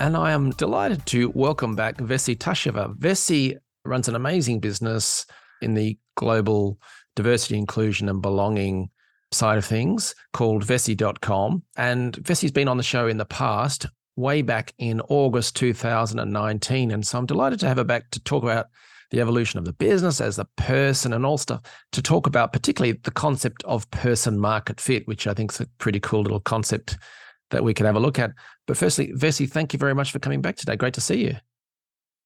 And I am delighted to welcome back Vessy Tasheva. Vessy runs an amazing business in the global diversity, inclusion, and belonging side of things called Vessy.com. And Vessy's been on the show in the past, way back in August 2019. And so I'm delighted to have her back to talk about the evolution of the business as a person and all stuff, to talk about particularly the concept of person market fit, which I think is a pretty cool little concept that we can have a look at. But firstly, Vessy, thank you very much for coming back today. Great to see you.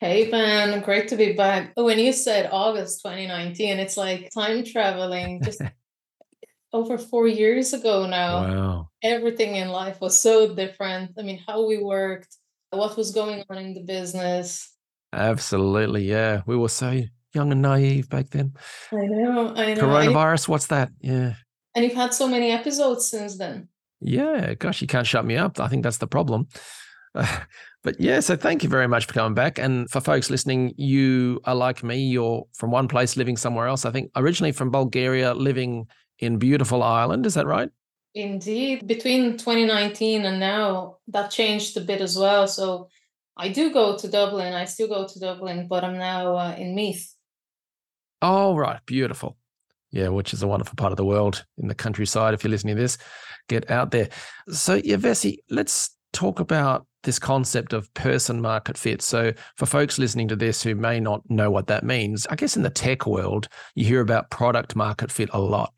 Hey, Ben, great to be back. Oh, when you said August 2019, it's like time traveling just over four years ago now. Wow. Everything in life was so different. I mean, how we worked, what was going on in the business. Absolutely. Yeah. We were so young and naive back then. I know. I know. Coronavirus, what's that? Yeah. And you've had so many episodes since then. Yeah, gosh, you can't shut me up. I think that's the problem. Uh, but yeah, so thank you very much for coming back. And for folks listening, you are like me. You're from one place, living somewhere else. I think originally from Bulgaria, living in beautiful Ireland. Is that right? Indeed. Between 2019 and now, that changed a bit as well. So I do go to Dublin. I still go to Dublin, but I'm now uh, in Meath. Oh, right. Beautiful. Yeah, which is a wonderful part of the world in the countryside. If you're listening to this, get out there. So, yeah, Vessy, let's talk about this concept of person market fit. So, for folks listening to this who may not know what that means, I guess in the tech world, you hear about product market fit a lot.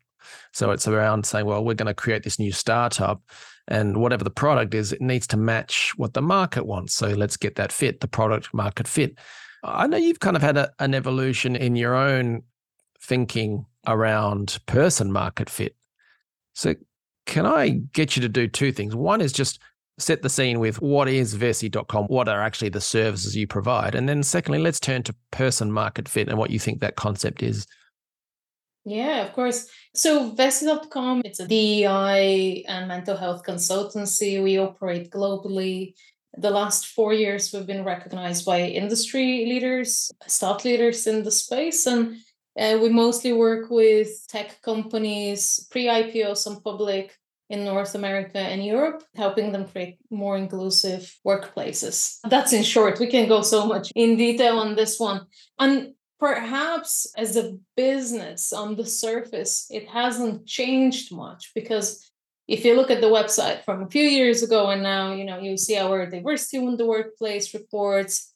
So, it's around saying, well, we're going to create this new startup, and whatever the product is, it needs to match what the market wants. So, let's get that fit, the product market fit. I know you've kind of had a, an evolution in your own thinking around person market fit. So, can I get you to do two things? One is just set the scene with what is Vessy.com? What are actually the services you provide? And then, secondly, let's turn to person market fit and what you think that concept is. Yeah, of course. So, Vessy.com, it's a DEI and mental health consultancy. We operate globally. The last four years, we've been recognized by industry leaders, thought leaders in the space, and uh, we mostly work with tech companies, pre IPO, some public in North America and Europe, helping them create more inclusive workplaces. That's in short. We can go so much in detail on this one. And perhaps as a business on the surface, it hasn't changed much because if you look at the website from a few years ago and now, you know, you see our diversity in the workplace reports,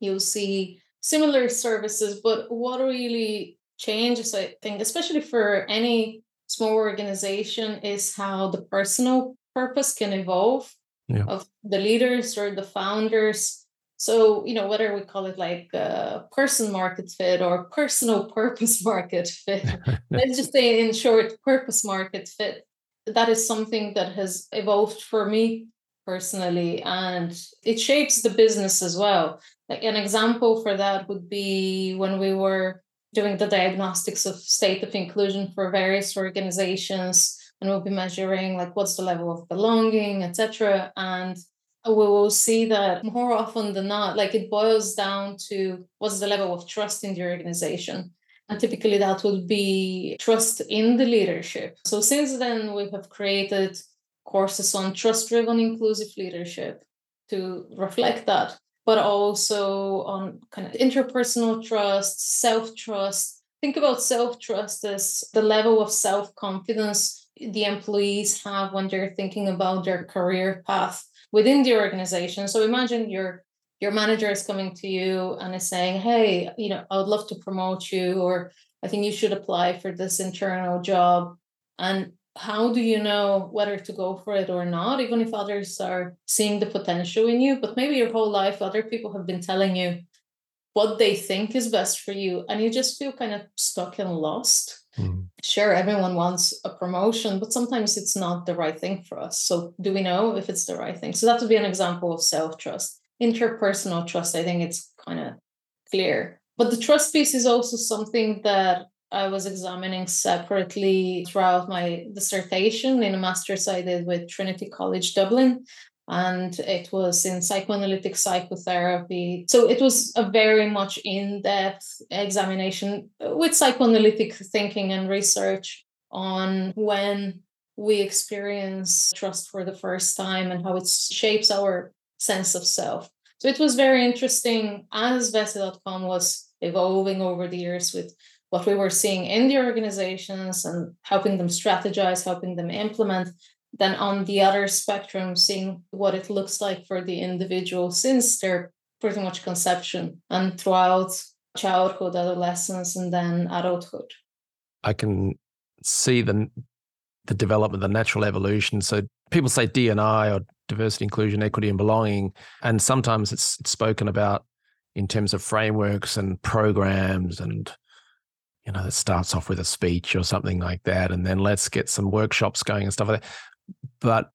you'll see similar services, but what really changes, I think, especially for any small organization, is how the personal purpose can evolve yeah. of the leaders or the founders. So, you know, whether we call it like a person market fit or personal purpose market fit, let's just say in short, purpose market fit. That is something that has evolved for me personally and it shapes the business as well. Like an example for that would be when we were doing the diagnostics of state of inclusion for various organizations and we'll be measuring like what's the level of belonging etc and we will see that more often than not like it boils down to what's the level of trust in the organization. And typically that would be trust in the leadership. So since then we have created courses on trust driven inclusive leadership to reflect that but also on kind of interpersonal trust, self trust. Think about self trust as the level of self confidence the employees have when they're thinking about their career path within the organization. So imagine your your manager is coming to you and is saying, "Hey, you know, I would love to promote you, or I think you should apply for this internal job." And how do you know whether to go for it or not even if others are seeing the potential in you but maybe your whole life other people have been telling you what they think is best for you and you just feel kind of stuck and lost mm-hmm. sure everyone wants a promotion but sometimes it's not the right thing for us so do we know if it's the right thing so that would be an example of self-trust interpersonal trust i think it's kind of clear. But the trust piece is also something that I was examining separately throughout my dissertation in a master's I did with Trinity College Dublin. And it was in psychoanalytic psychotherapy. So it was a very much in depth examination with psychoanalytic thinking and research on when we experience trust for the first time and how it shapes our sense of self. So it was very interesting as Vessy.com was evolving over the years with what we were seeing in the organizations and helping them strategize, helping them implement. Then on the other spectrum, seeing what it looks like for the individual since their pretty much conception and throughout childhood, adolescence, and then adulthood. I can see the the development, the natural evolution. So people say D&I or diversity, inclusion, equity, and belonging, and sometimes it's, it's spoken about in terms of frameworks and programs and you know, it starts off with a speech or something like that, and then let's get some workshops going and stuff like that. But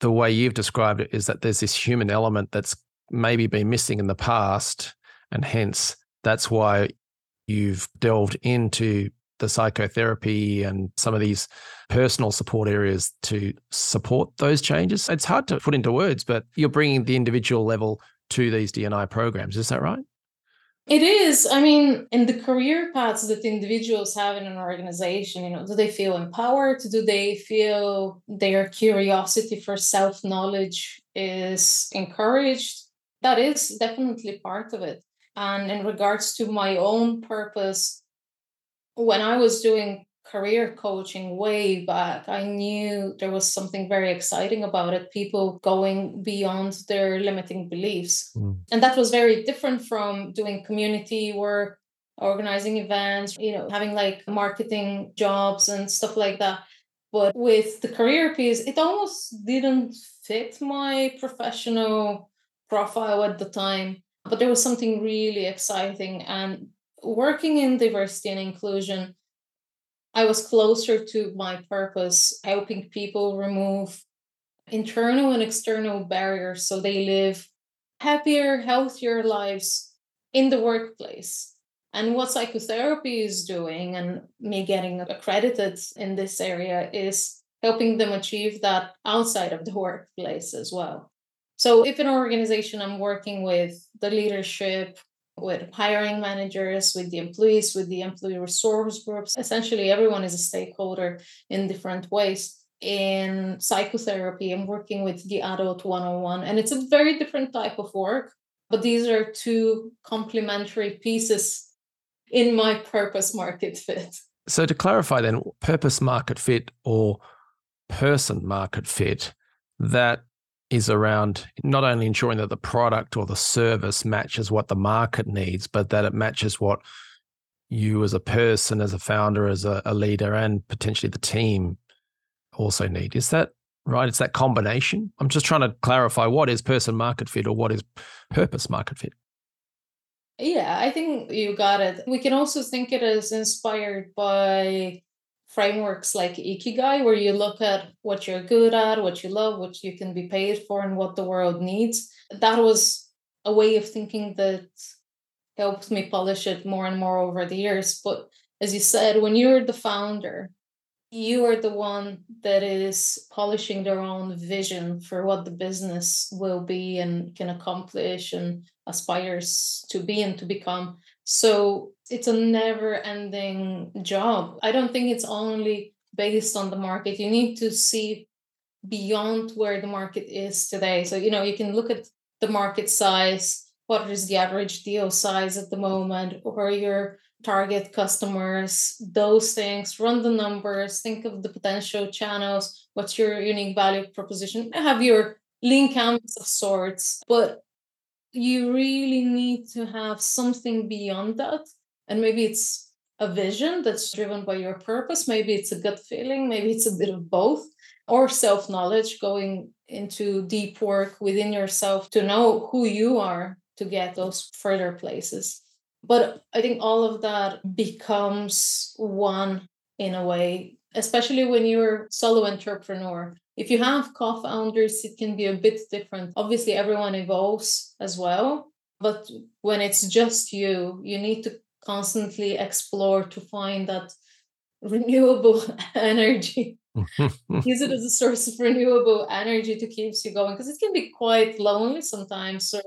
the way you've described it is that there's this human element that's maybe been missing in the past, and hence that's why you've delved into the psychotherapy and some of these personal support areas to support those changes. It's hard to put into words, but you're bringing the individual level to these D&I programs. Is that right? It is. I mean, in the career paths that individuals have in an organization, you know, do they feel empowered? Do they feel their curiosity for self knowledge is encouraged? That is definitely part of it. And in regards to my own purpose, when I was doing career coaching way back, I knew there was something very exciting about it. People going beyond their limiting beliefs. Mm. And that was very different from doing community work, organizing events, you know, having like marketing jobs and stuff like that. But with the career piece, it almost didn't fit my professional profile at the time. But there was something really exciting. And working in diversity and inclusion, I was closer to my purpose, helping people remove internal and external barriers so they live happier, healthier lives in the workplace. And what psychotherapy is doing, and me getting accredited in this area, is helping them achieve that outside of the workplace as well. So, if an organization I'm working with the leadership, with hiring managers, with the employees, with the employee resource groups. Essentially, everyone is a stakeholder in different ways. In psychotherapy, I'm working with the adult one on one, and it's a very different type of work. But these are two complementary pieces in my purpose market fit. So, to clarify, then, purpose market fit or person market fit, that is around not only ensuring that the product or the service matches what the market needs, but that it matches what you as a person, as a founder, as a, a leader, and potentially the team also need. Is that right? It's that combination. I'm just trying to clarify what is person market fit or what is purpose market fit. Yeah, I think you got it. We can also think it as inspired by frameworks like Ikigai, where you look at what you're good at, what you love, what you can be paid for, and what the world needs. That was a way of thinking that helped me polish it more and more over the years. But as you said, when you're the founder, you are the one that is polishing their own vision for what the business will be and can accomplish and aspires to be and to become. So it's a never ending job. I don't think it's only based on the market. You need to see beyond where the market is today. So, you know, you can look at the market size, what is the average deal size at the moment, or your target customers, those things, run the numbers, think of the potential channels, what's your unique value proposition, have your lean canvas of sorts. But you really need to have something beyond that. And maybe it's a vision that's driven by your purpose. Maybe it's a gut feeling. Maybe it's a bit of both, or self knowledge, going into deep work within yourself to know who you are to get those further places. But I think all of that becomes one in a way, especially when you're solo entrepreneur. If you have co-founders, it can be a bit different. Obviously, everyone evolves as well. But when it's just you, you need to constantly explore to find that renewable energy. Use it as a source of renewable energy to keep you going because it can be quite lonely sometimes. So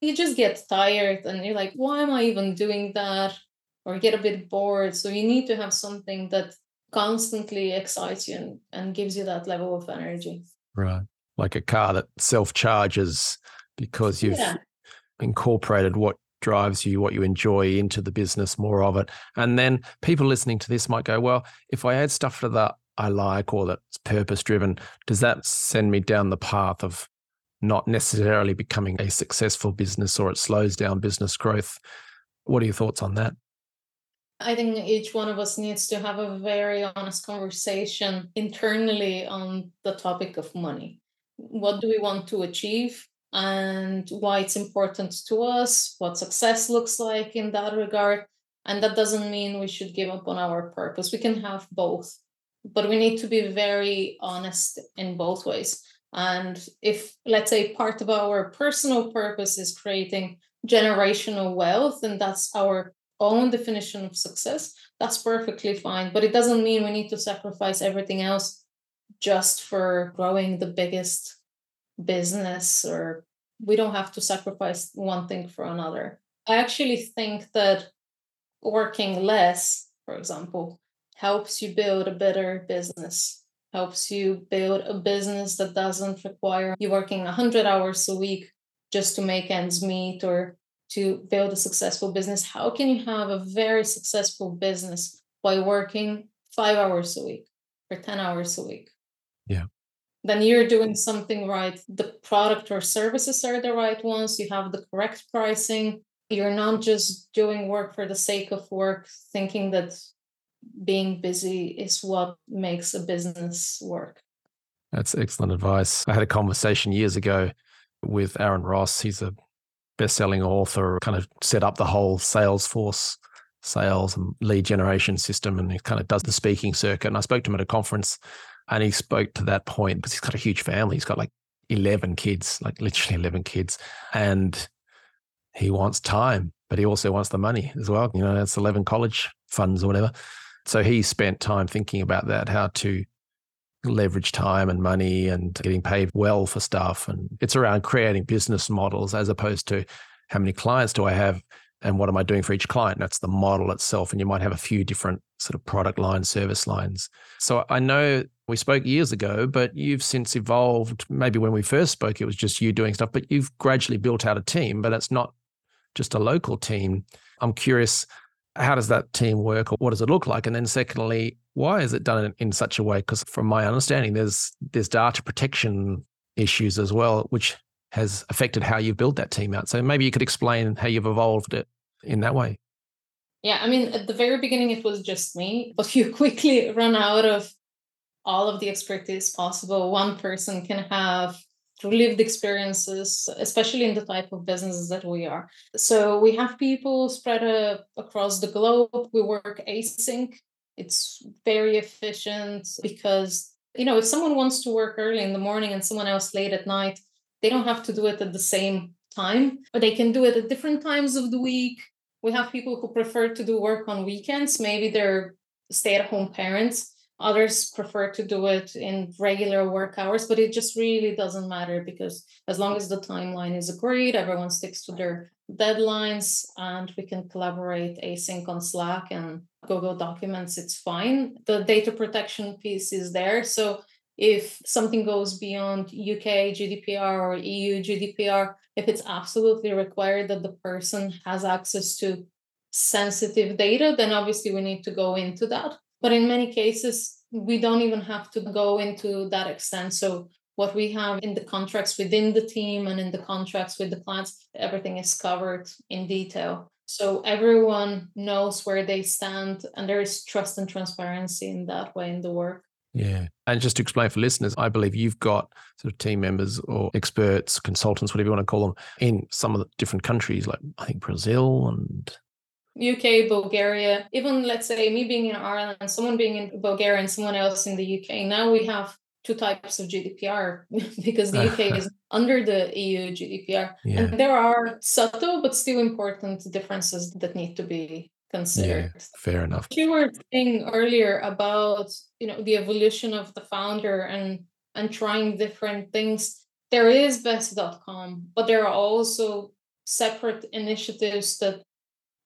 you just get tired and you're like, why am I even doing that? Or get a bit bored. So you need to have something that constantly excites you and, and gives you that level of energy. Right. Like a car that self charges because you've yeah. incorporated what drives you, what you enjoy into the business, more of it. And then people listening to this might go, well, if I add stuff to that I like or that's purpose driven, does that send me down the path of not necessarily becoming a successful business or it slows down business growth? What are your thoughts on that? I think each one of us needs to have a very honest conversation internally on the topic of money. What do we want to achieve? and why it's important to us, what success looks like in that regard. And that doesn't mean we should give up on our purpose. We can have both, but we need to be very honest in both ways. And if, let's say, part of our personal purpose is creating generational wealth, and that's our own definition of success, that's perfectly fine. But it doesn't mean we need to sacrifice everything else just for growing the biggest business or we don't have to sacrifice one thing for another. I actually think that working less, for example, helps you build a better business, helps you build a business that doesn't require you working 100 hours a week just to make ends meet or to build a successful business. How can you have a very successful business by working five hours a week or 10 hours a week? Yeah then you're doing something right. The product or services are the right ones. You have the correct pricing. You're not just doing work for the sake of work, thinking that being busy is what makes a business work. That's excellent advice. I had a conversation years ago with Aaron Ross. He's a best-selling author, kind of set up the whole Salesforce sales and lead generation system, and he kind of does the speaking circuit. And I spoke to him at a conference and he spoke to that point because he's got a huge family. He's got like 11 kids, like literally 11 kids. And he wants time, but he also wants the money as well. You know, that's 11 college funds or whatever. So he spent time thinking about that, how to leverage time and money and getting paid well for stuff. And it's around creating business models as opposed to how many clients do I have and what am I doing for each client? That's the model itself. And you might have a few different sort of product lines, service lines. So I know we spoke years ago, but you've since evolved. Maybe when we first spoke, it was just you doing stuff, but you've gradually built out a team, but it's not just a local team. I'm curious, how does that team work or what does it look like? And then secondly, why is it done in, in such a way? Because from my understanding, there's there's data protection issues as well, which has affected how you build that team out. So maybe you could explain how you've evolved it in that way. Yeah, I mean, at the very beginning, it was just me, but you quickly run out of all of the expertise possible. One person can have lived experiences, especially in the type of businesses that we are. So we have people spread uh, across the globe. We work async. It's very efficient because, you know, if someone wants to work early in the morning and someone else late at night, they don't have to do it at the same time, but they can do it at different times of the week. We have people who prefer to do work on weekends. Maybe they're stay at home parents. Others prefer to do it in regular work hours, but it just really doesn't matter because as long as the timeline is agreed, everyone sticks to their deadlines and we can collaborate async on Slack and Google Documents, it's fine. The data protection piece is there. So if something goes beyond UK GDPR or EU GDPR, if it's absolutely required that the person has access to sensitive data, then obviously we need to go into that. But in many cases, we don't even have to go into that extent. So what we have in the contracts within the team and in the contracts with the clients, everything is covered in detail. So everyone knows where they stand and there is trust and transparency in that way in the work. Yeah. And just to explain for listeners, I believe you've got sort of team members or experts, consultants, whatever you want to call them, in some of the different countries, like I think Brazil and UK, Bulgaria, even let's say me being in Ireland, someone being in Bulgaria and someone else in the UK. Now we have two types of GDPR because the UK is under the EU GDPR. Yeah. And there are subtle but still important differences that need to be considered. Yeah, fair enough. You were saying earlier about, you know, the evolution of the founder and and trying different things. There is Vessy.com, but there are also separate initiatives that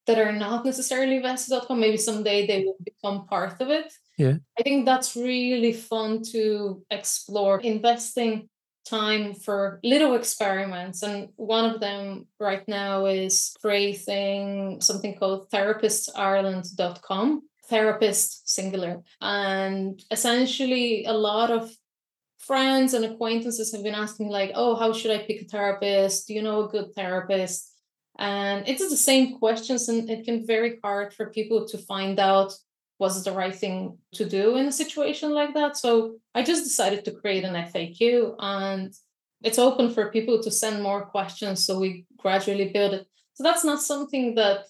that are not necessarily Vessy.com. Maybe someday they will become part of it. Yeah. I think that's really fun to explore, investing time for little experiments. And one of them right now is creating something called therapistireland.com, therapist singular. And essentially, a lot of friends and acquaintances have been asking, like, oh, how should I pick a therapist? Do you know a good therapist? And it's the same questions, and it can be very hard for people to find out was the right thing to do in a situation like that. So I just decided to create an FAQ and it's open for people to send more questions. So we gradually build it. So that's not something that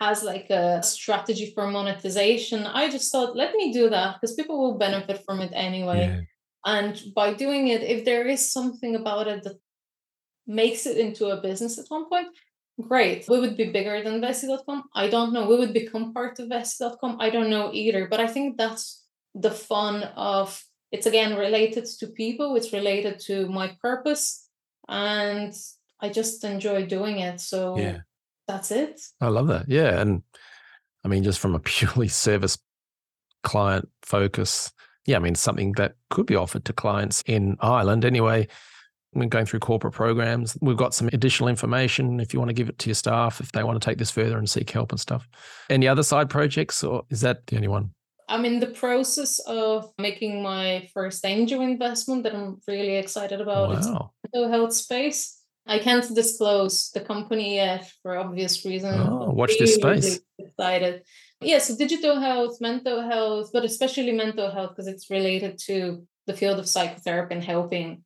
has like a strategy for monetization. I just thought, let me do that because people will benefit from it anyway. Yeah. And by doing it, if there is something about it that makes it into a business at one point, great. We would be bigger than Vessy.com. I don't know. We would become part of Vessy.com. I don't know either. But I think that's the fun of it's again related to people, it's related to my purpose. And I just enjoy doing it. So Yeah. that's it. I love that. Yeah. And I mean, just from a purely service client focus, yeah, I mean, something that could be offered to clients in Ireland anyway. We're going through corporate programs. We've got some additional information if you want to give it to your staff, if they want to take this further and seek help and stuff. Any other side projects, or is that the only one? I'm in the process of making my first angel investment that I'm really excited about. It's Wow. mental health space. I can't disclose the company yet for obvious reasons. Oh, watch this space. really excited. Yeah, so digital health, mental health, but especially mental health because it's related to the field of psychotherapy and helping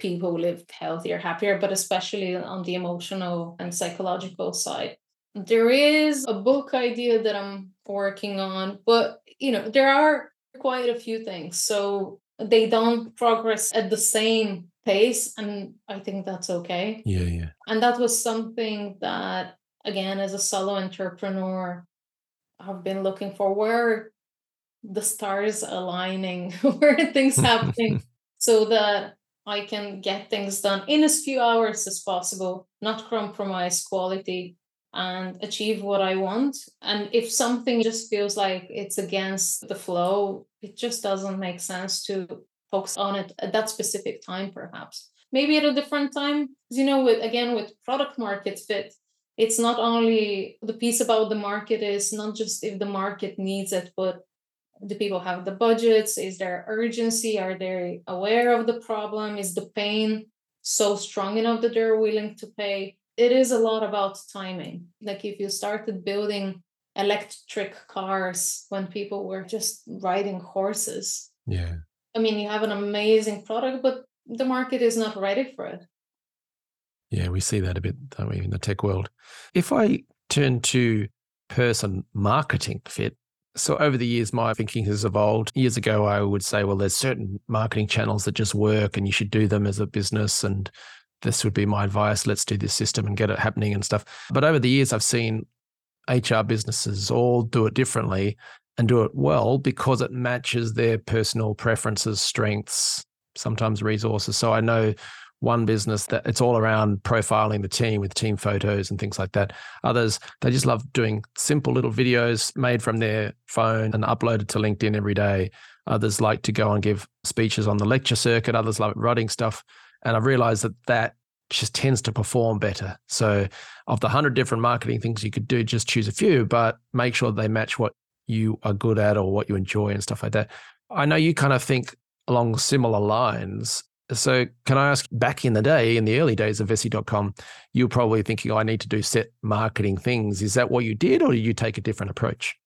people live healthier, happier, but especially on the emotional and psychological side. There is a book idea that I'm working on, but you know, there are quite a few things. So they don't progress at the same pace. And I think that's okay. Yeah, yeah. And that was something that, again, as a solo entrepreneur, I've been looking for where the stars aligning, where things happening, so that I can get things done in as few hours as possible, not compromise quality, and achieve what I want. And if something just feels like it's against the flow, it just doesn't make sense to focus on it at that specific time, perhaps. Maybe at a different time, You know, with again with product market fit, it's not only the piece about the market is not just if the market needs it, but do people have the budgets? Is there urgency? Are they aware of the problem? Is the pain so strong enough that they're willing to pay? It is a lot about timing. Like if you started building electric cars when people were just riding horses, Yeah. I mean, you have an amazing product, but the market is not ready for it. Yeah, we see that a bit, don't we, in the tech world. If I turn to person marketing fit, so over the years, my thinking has evolved. Years ago, I would say, well, there's certain marketing channels that just work and you should do them as a business. And this would be my advice. Let's do this system and get it happening and stuff. But over the years, I've seen HR businesses all do it differently and do it well because it matches their personal preferences, strengths, sometimes resources. So I know one business that it's all around profiling the team with team photos and things like that. Others, they just love doing simple little videos made from their phone and uploaded to LinkedIn every day. Others like to go and give speeches on the lecture circuit. Others love writing stuff. And I've realized that that just tends to perform better. So, of the 100 different marketing things you could do, just choose a few, but make sure they match what you are good at or what you enjoy and stuff like that. I know you kind of think along similar lines. So, can I ask back in the day, in the early days of Vessy.com, you were probably thinking, oh, I need to do set marketing things. Is that what you did, or did you take a different approach?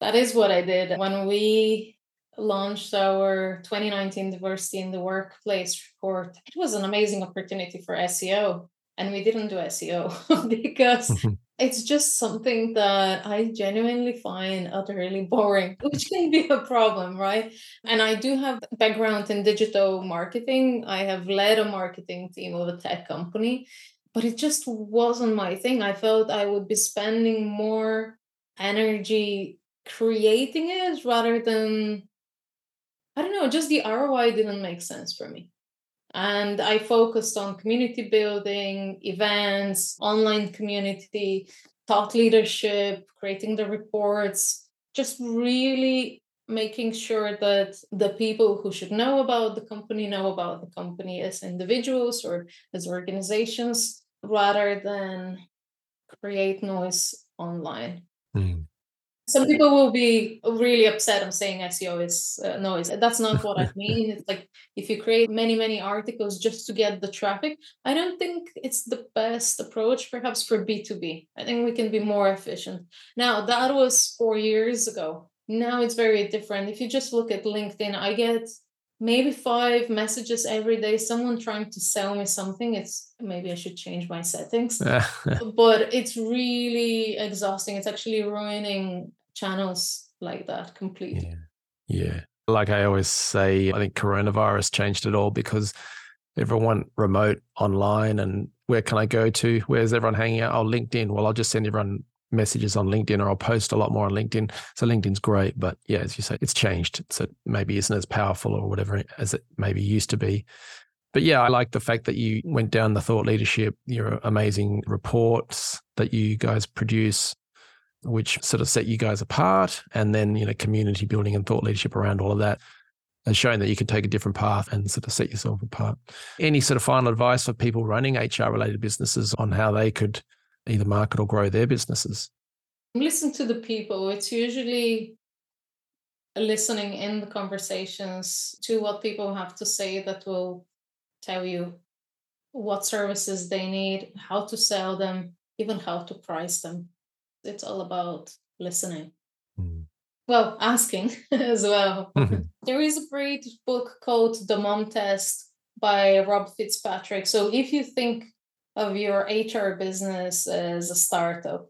That is what I did when we launched our 2019 diversity in the workplace report. It was an amazing opportunity for SEO. And we didn't do SEO because mm-hmm. it's just something that I genuinely find utterly boring, which can be a problem, right? And I do have background in digital marketing. I have led a marketing team of a tech company, but it just wasn't my thing. I felt I would be spending more energy creating it rather than I don't know, just the ROI didn't make sense for me. And I focused on community building, events, online community, thought leadership, creating the reports, just really making sure that the people who should know about the company know about the company as individuals or as organizations rather than create noise online. Mm. Some people will be really upset. I'm saying SEO is uh, noise. That's not what I mean. It's like if you create many, many articles just to get the traffic, I don't think it's the best approach, perhaps for B2B. I think we can be more efficient. Now, that was four years ago. Now it's very different. If you just look at LinkedIn, I get maybe five messages every day someone trying to sell me something it's maybe i should change my settings. But it's really exhausting. It's actually ruining channels like that completely. Yeah. yeah. Like i always say i think coronavirus changed it all because everyone remote online and where can i go to? Where's everyone hanging out? Oh linkedin. Well i'll just send everyone messages on LinkedIn or I'll post a lot more on LinkedIn. So LinkedIn's great, but yeah, as you say, it's changed. So maybe isn't as powerful or whatever as it maybe used to be. But yeah, I like the fact that you went down the thought leadership, your amazing reports that you guys produce, which sort of set you guys apart. And then, you know, community building and thought leadership around all of that has shown that you can take a different path and sort of set yourself apart. Any sort of final advice for people running HR related businesses on how they could either market or grow their businesses? Listen to the people. It's usually listening in the conversations to what people have to say that will tell you what services they need, how to sell them, even how to price them. It's all about listening. Mm. Well, asking as well. Mm-hmm. There is a great book called The Mom Test by Rob Fitzpatrick. So if you think of your HR business as a startup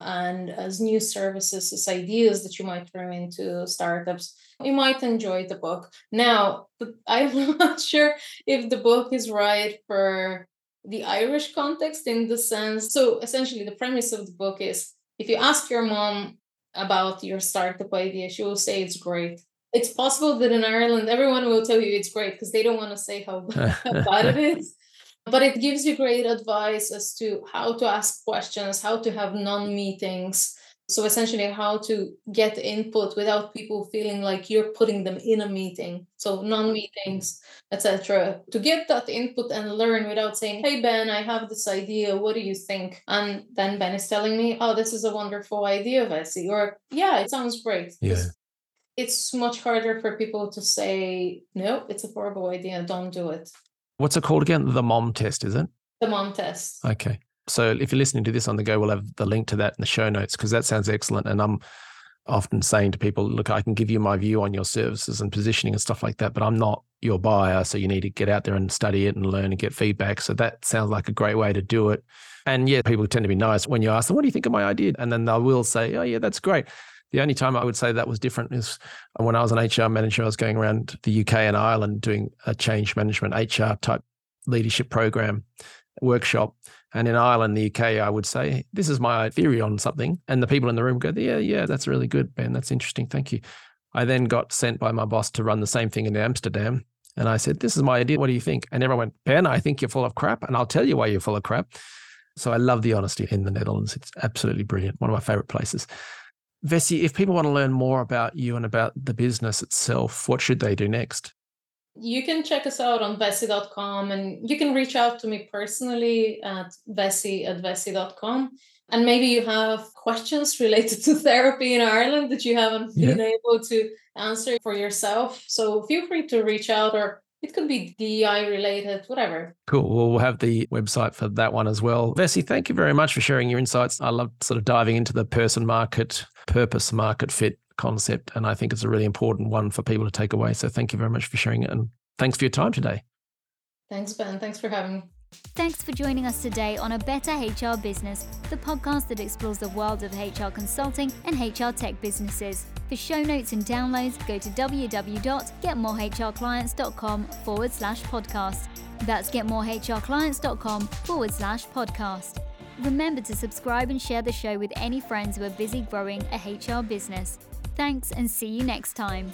and as new services, as ideas that you might throw into startups, you might enjoy the book. Now, I'm not sure if the book is right for the Irish context in the sense. So, essentially, the premise of the book is if you ask your mom about your startup idea, she will say it's great. It's possible that in Ireland, everyone will tell you it's great because they don't want to say how bad it is but it gives you great advice as to how to ask questions how to have non-meetings. So essentially how to get input without people feeling like you're putting them in a meeting. So non-meetings etc to get that input and learn without saying hey ben i have this idea. What do you think? And then ben is telling me oh this is a wonderful idea Vessy or yeah it sounds great. Yeah. it's much harder for people to say no it's a horrible idea. Don't do it What's it called again? The mom test, is it? The mom test. Okay. So if you're listening to this on the go, we'll have the link to that in the show notes because that sounds excellent. And I'm often saying to people, look, I can give you my view on your services and positioning and stuff like that, but I'm not your buyer. So you need to get out there and study it and learn and get feedback. So that sounds like a great way to do it. And yeah, people tend to be nice when you ask them, what do you think of my idea? And then they will say, oh, yeah, that's great. The only time I would say that was different is when I was an HR manager, I was going around the UK and Ireland doing a change management HR type leadership program workshop. And in Ireland, the UK, I would say, this is my theory on something. And the people in the room go, yeah, yeah, that's really good, Ben. That's interesting. Thank you. I then got sent by my boss to run the same thing in Amsterdam. And I said, this is my idea. What do you think? And everyone went, Ben, I think you're full of crap. And I'll tell you why you're full of crap. So I love the honesty in the Netherlands. It's absolutely brilliant. One of my favorite places. Vessy, if people want to learn more about you and about the business itself, what should they do next? You can check us out on vessy.com and you can reach out to me personally at vessy at vessy.com. And maybe you have questions related to therapy in Ireland that you haven't yeah. been able to answer for yourself. So feel free to reach out or it could be DI related, whatever. Cool. Well, we'll have the website for that one as well. Vessy, thank you very much for sharing your insights. I love sort of diving into the person market, purpose market fit concept. And I think it's a really important one for people to take away. So thank you very much for sharing it. And thanks for your time today. Thanks, Ben. Thanks for having me. Thanks for joining us today on A Better HR Business, the podcast that explores the world of HR consulting and HR tech businesses. For show notes and downloads, go to www.getmorehrclients.com forward slash podcast. That's getmorehrclients.com forward slash podcast. Remember to subscribe and share the show with any friends who are busy growing a HR business. Thanks and see you next time.